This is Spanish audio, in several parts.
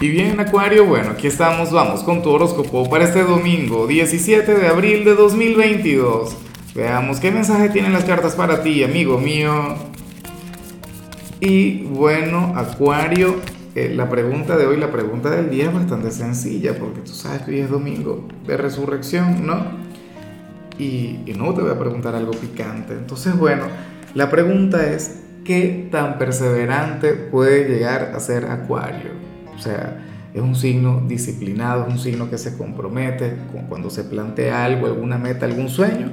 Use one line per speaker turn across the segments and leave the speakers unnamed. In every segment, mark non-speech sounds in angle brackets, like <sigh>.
Y bien, Acuario, bueno, aquí estamos, vamos con tu horóscopo para este domingo, 17 de abril de 2022. Veamos qué mensaje tienen las cartas para ti, amigo mío. Y bueno, Acuario, eh, la pregunta de hoy, la pregunta del día es bastante sencilla, porque tú sabes que hoy es domingo de resurrección, ¿no? Y, y no te voy a preguntar algo picante. Entonces, bueno, la pregunta es, ¿qué tan perseverante puede llegar a ser Acuario? O sea, es un signo disciplinado, es un signo que se compromete cuando se plantea algo, alguna meta, algún sueño,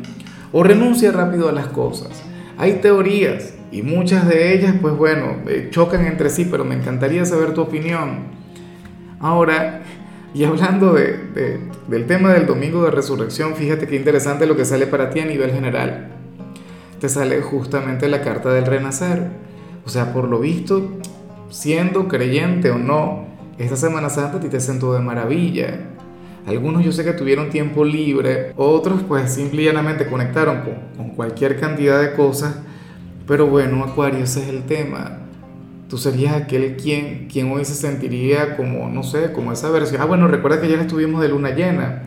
o renuncia rápido a las cosas. Hay teorías y muchas de ellas, pues bueno, eh, chocan entre sí, pero me encantaría saber tu opinión. Ahora, y hablando de, del tema del domingo de resurrección, fíjate qué interesante lo que sale para ti a nivel general. Te sale justamente la carta del renacer. O sea, por lo visto, siendo creyente o no, esta Semana Santa a ti te sentó de maravilla. Algunos yo sé que tuvieron tiempo libre, otros pues simplemente conectaron con, con cualquier cantidad de cosas. Pero bueno, Acuario, ese es el tema. Tú serías aquel quien, quien hoy se sentiría como, no sé, como esa versión. Ah, bueno, recuerda que ayer estuvimos de luna llena.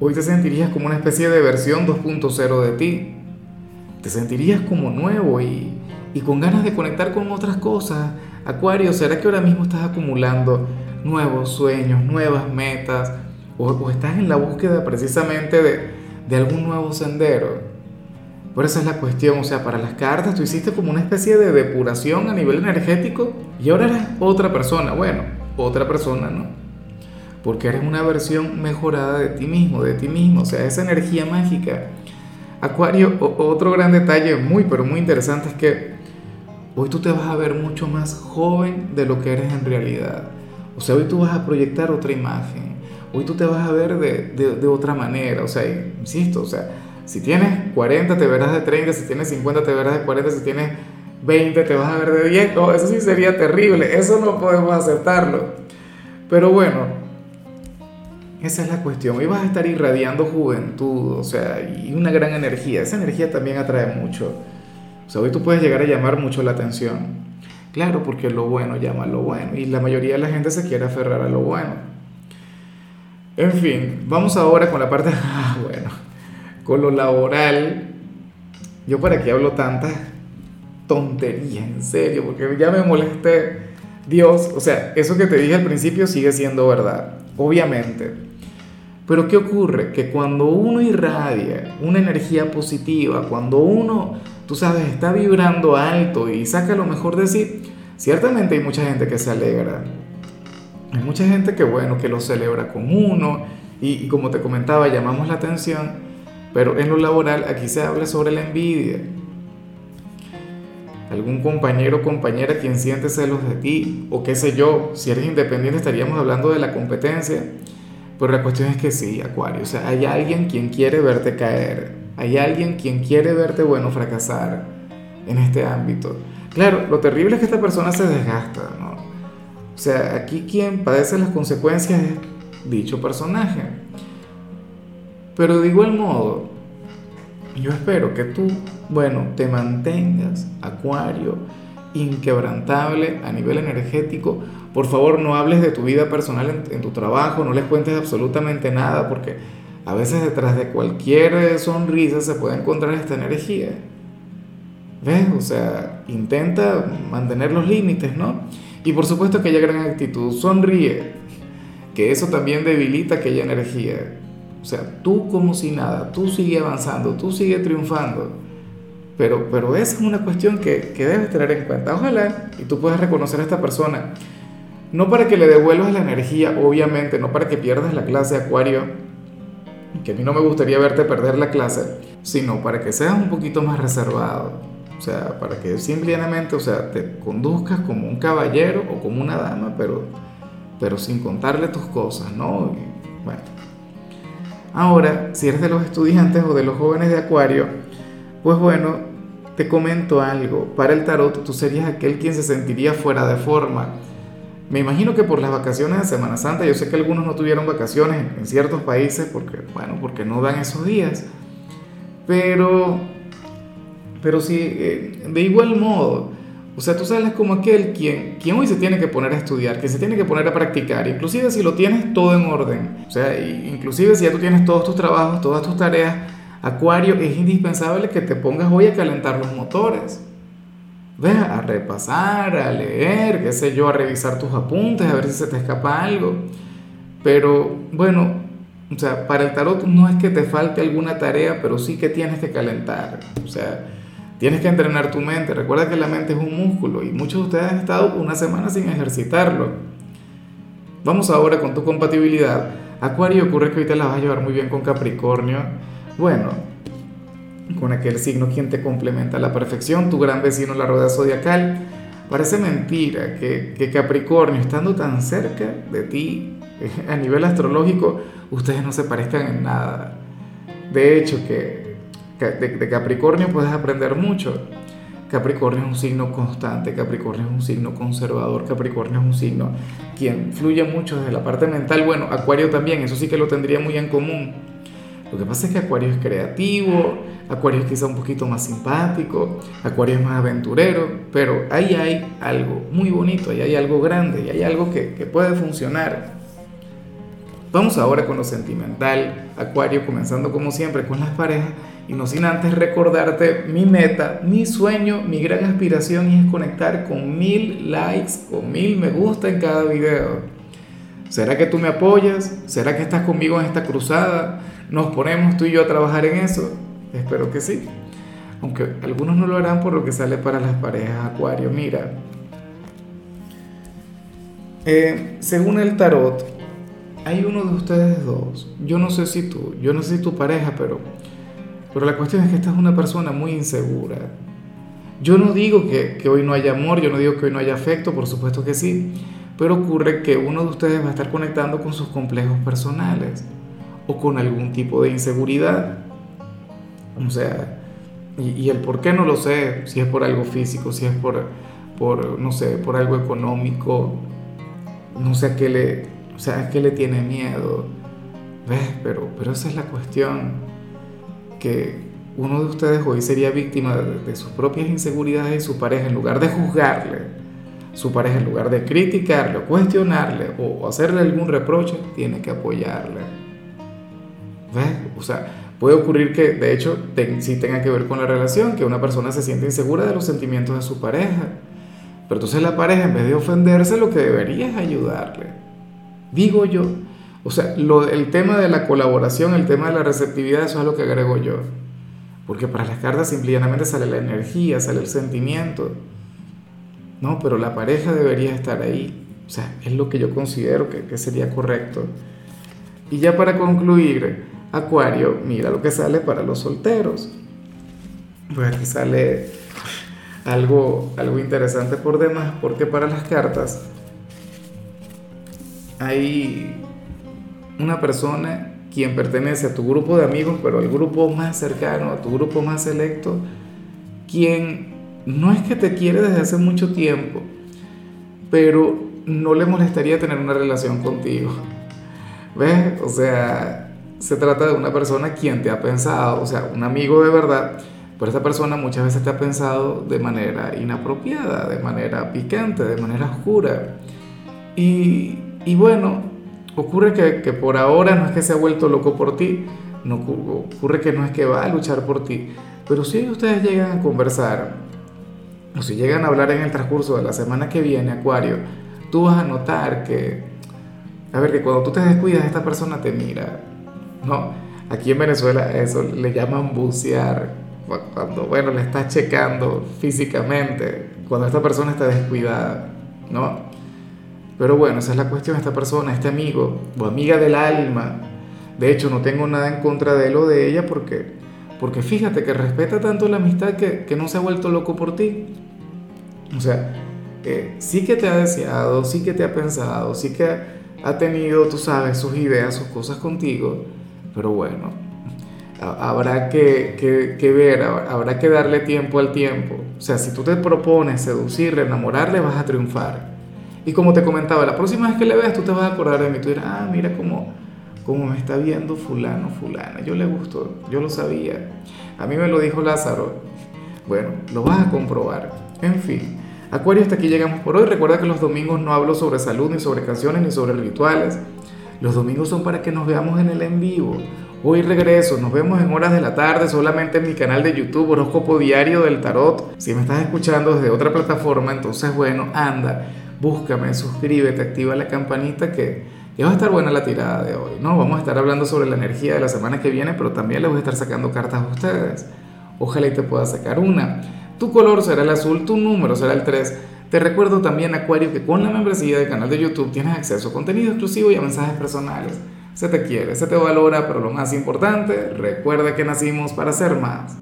Hoy te sentirías como una especie de versión 2.0 de ti. Te sentirías como nuevo y, y con ganas de conectar con otras cosas Acuario, ¿será que ahora mismo estás acumulando nuevos sueños, nuevas metas? ¿O, estás en la búsqueda precisamente de, de algún nuevo sendero? Por eso es la cuestión, o sea, para las cartas tú hiciste como una especie de depuración a nivel energético y ahora eres otra persona. Bueno, otra persona no. Porque eres una versión mejorada de ti mismo, de ti mismo, o sea, esa energía mágica. Acuario, otro gran detalle muy, pero muy interesante es que Hoy tú te vas a ver mucho más joven de lo que eres en realidad. O sea, hoy tú vas a proyectar otra imagen. Hoy tú te vas a ver de, de, otra manera. O sea, insisto, o sea, si tienes 40 te verás de 30, si tienes 50 te verás de 40, si tienes 20 te vas a ver de 10. No, eso sí sería terrible. Eso no podemos aceptarlo. Pero bueno, esa es la cuestión. Hoy vas a estar irradiando juventud, o sea, y una gran energía. Esa energía también atrae mucho. O sea, hoy tú puedes llegar a llamar mucho la atención. Claro, porque lo bueno llama a lo bueno y la mayoría de la gente se quiere aferrar a lo bueno. En fin, vamos ahora con la parte, <laughs> ah, bueno, con lo laboral. Yo para qué hablo tantas tonterías, en serio, porque ya me molesté. Dios, o sea, eso que te dije al principio sigue siendo verdad, obviamente. Pero ¿qué ocurre? Que cuando uno irradia una energía positiva, cuando uno tú sabes, está vibrando alto y saca lo mejor de sí, ciertamente hay mucha gente que se alegra. Hay mucha gente que, bueno, que lo celebra con uno y, como te comentaba, llamamos la atención, pero en lo laboral aquí se habla sobre la envidia. Algún compañero o compañera quien siente celos de ti, o qué sé yo, si eres independiente estaríamos hablando de la competencia, pero la cuestión es que sí, Acuario, o sea, hay alguien quien quiere verte caer, hay alguien quien quiere verte, bueno, fracasar en este ámbito. Claro, lo terrible es que esta persona se desgasta, ¿no? O sea, aquí quien padece las consecuencias es dicho personaje. Pero de igual modo, yo espero que tú, bueno, te mantengas, Acuario, inquebrantable a nivel energético. Por favor, no hables de tu vida personal en, en tu trabajo, no les cuentes absolutamente nada, porque a veces detrás de cualquier sonrisa se puede encontrar esta energía. ¿Ves? O sea, intenta mantener los límites, ¿no? Y por supuesto aquella gran actitud, sonríe, que eso también debilita aquella energía. O sea, tú como si nada, tú sigue avanzando, tú sigue triunfando. Pero, pero esa es una cuestión que, que debes tener en cuenta. Ojalá y tú puedas reconocer a esta persona. No para que le devuelvas la energía, obviamente, no para que pierdas la clase Acuario, que a mí no me gustaría verte perder la clase, sino para que seas un poquito más reservado. O sea, para que simplemente, o sea, te conduzcas como un caballero o como una dama, pero, pero sin contarle tus cosas, ¿no? bueno. Ahora, si eres de los estudiantes o de los jóvenes de Acuario, pues bueno, te comento algo. Para el tarot, tú serías aquel quien se sentiría fuera de forma me imagino que por las vacaciones de Semana Santa, yo sé que algunos no tuvieron vacaciones en, ciertos países porque, bueno, porque no dan esos días. Pero, pero sí, eh, de igual modo, O sea, tú sales como aquel quien, quien hoy se tiene que poner a estudiar, que se tiene que poner a practicar, inclusive si lo tienes todo en orden. O sea, inclusive si ya tú tienes todos tus trabajos, todas tus tareas, Acuario, es indispensable que te pongas hoy a calentar los motores. Ve a repasar, a leer, qué sé yo, a revisar tus apuntes, a ver si se te escapa algo. Pero bueno, o sea, para el tarot no es que te falte alguna tarea, pero sí que tienes que calentar. O sea, tienes que entrenar tu mente. Recuerda que la mente es un músculo y muchos de ustedes han estado una semana sin ejercitarlo. Vamos ahora con tu compatibilidad. Acuario ocurre que hoy te la vas a llevar muy bien con Capricornio. Bueno, con aquel signo quien te complementa a la perfección, tu gran vecino la rueda zodiacal. Parece mentira que, Capricornio, estando tan cerca de ti a nivel astrológico, ustedes no se parezcan en nada. De hecho, que de, Capricornio puedes aprender mucho. Capricornio es un signo constante, Capricornio es un signo conservador, Capricornio es un signo quien fluye mucho desde la parte mental. Bueno, Acuario también, eso sí que lo tendría muy en común. Lo que pasa es que Acuario es creativo, Acuario es quizá un poquito más simpático, Acuario es más aventurero, pero ahí hay algo muy bonito, ahí hay algo grande, y hay algo que, que puede funcionar. Vamos ahora con lo sentimental, Acuario, comenzando como siempre con las parejas y no sin antes recordarte mi meta, mi sueño, mi gran aspiración y es conectar con mil likes, con mil me gusta en cada video. ¿Será que tú me apoyas? ¿Será que estás conmigo en esta cruzada? ¿Nos ponemos tú y yo a trabajar en eso? Espero que sí. Aunque algunos no lo harán por lo que sale para las parejas Acuario. Mira, eh, según el tarot, hay uno de ustedes dos. Yo no sé si tú, yo no sé si tu pareja, pero, pero la cuestión es que esta es una persona muy insegura. Yo no digo que, que hoy no haya amor, yo no digo que hoy no haya afecto, por supuesto que sí, pero ocurre que uno de ustedes va a estar conectando con sus complejos personales o con algún tipo de inseguridad. O sea, y, el por qué no lo sé, si es por algo físico, si es por, por no sé, por algo económico, no sé a qué le, o sea, ¿a qué le tiene miedo? ¿Ves? Pero, pero esa es la cuestión, que uno de ustedes hoy sería víctima de, sus propias inseguridades y su pareja, en lugar de juzgarle, su pareja en lugar de criticarle cuestionarle o, hacerle algún reproche, tiene que apoyarle. ¿Ves? O sea, puede ocurrir que de hecho sí tenga que ver con la relación, que una persona se siente insegura de los sentimientos de su pareja. Pero entonces la pareja, en vez de ofenderse, lo que debería es ayudarle. Digo yo, o sea, lo, el tema de la colaboración, el tema de la receptividad, eso es lo que agrego yo. Porque para las cartas simplemente sale la energía, sale el sentimiento. No, pero la pareja debería estar ahí. O sea, es lo que yo considero que, que sería correcto. Y ya para concluir, Acuario, mira lo que sale para los solteros. Pues aquí sale algo, algo interesante por demás, porque para las cartas hay una persona quien pertenece a tu grupo de amigos, pero al grupo más cercano, a tu grupo más selecto, quien no es que te quiere desde hace mucho tiempo, pero no le molestaría tener una relación contigo. ¿Ves? O sea, se trata de una persona quien te ha pensado, o sea, un amigo de verdad, pero esta persona muchas veces te ha pensado de manera inapropiada, de manera picante, de manera oscura. Y, y bueno, ocurre que, por ahora no es que se ha vuelto loco por ti, no ocurre que no es que va a luchar por ti, pero si ustedes llegan a conversar, o si llegan a hablar en el transcurso de la semana que viene, Acuario, tú vas a notar que, a ver, que cuando tú te descuidas, esta persona te mira, ¿no? Aquí en Venezuela eso le llaman bucear, cuando, bueno, le estás checando físicamente, cuando esta persona está descuidada, ¿no? Pero bueno, esa es la cuestión, esta persona, este amigo o amiga del alma, de hecho no tengo nada en contra de él o de ella porque, porque fíjate que respeta tanto la amistad que, que no se ha vuelto loco por ti. O sea, eh, sí que te ha deseado, sí que te ha pensado, sí que ha tenido, tú sabes, sus ideas, sus cosas contigo, pero bueno, habrá que, que, ver, habrá que darle tiempo al tiempo. O sea, si tú te propones seducirle, enamorarle, vas a triunfar. Y como te comentaba, la próxima vez que le veas tú te vas a acordar de mí. Tú dirás, ah, mira cómo, cómo me está viendo fulano, fulana. Yo le gustó, yo lo sabía. A mí me lo dijo Lázaro. Bueno, lo vas a comprobar. En fin, Acuario, hasta aquí llegamos por hoy. Recuerda que los domingos no hablo sobre salud, ni sobre canciones, ni sobre rituales. Los domingos son para que nos veamos en el en vivo. Hoy regreso, nos vemos en horas de la tarde solamente en mi canal de YouTube Horóscopo Diario del Tarot. Si me estás escuchando desde otra plataforma, entonces bueno, anda, búscame, suscríbete, activa la campanita que, que va a estar buena la tirada de hoy, ¿no? Vamos a estar hablando sobre la energía de la semana que viene, pero también les voy a estar sacando cartas a ustedes. Ojalá y te pueda sacar una. Tu color será el azul, tu número será el 3. Te recuerdo también, Acuario, que con la membresía del canal de YouTube tienes acceso a contenido exclusivo y a mensajes personales. Se te quiere, se te valora, pero lo más importante, recuerda que nacimos para ser más.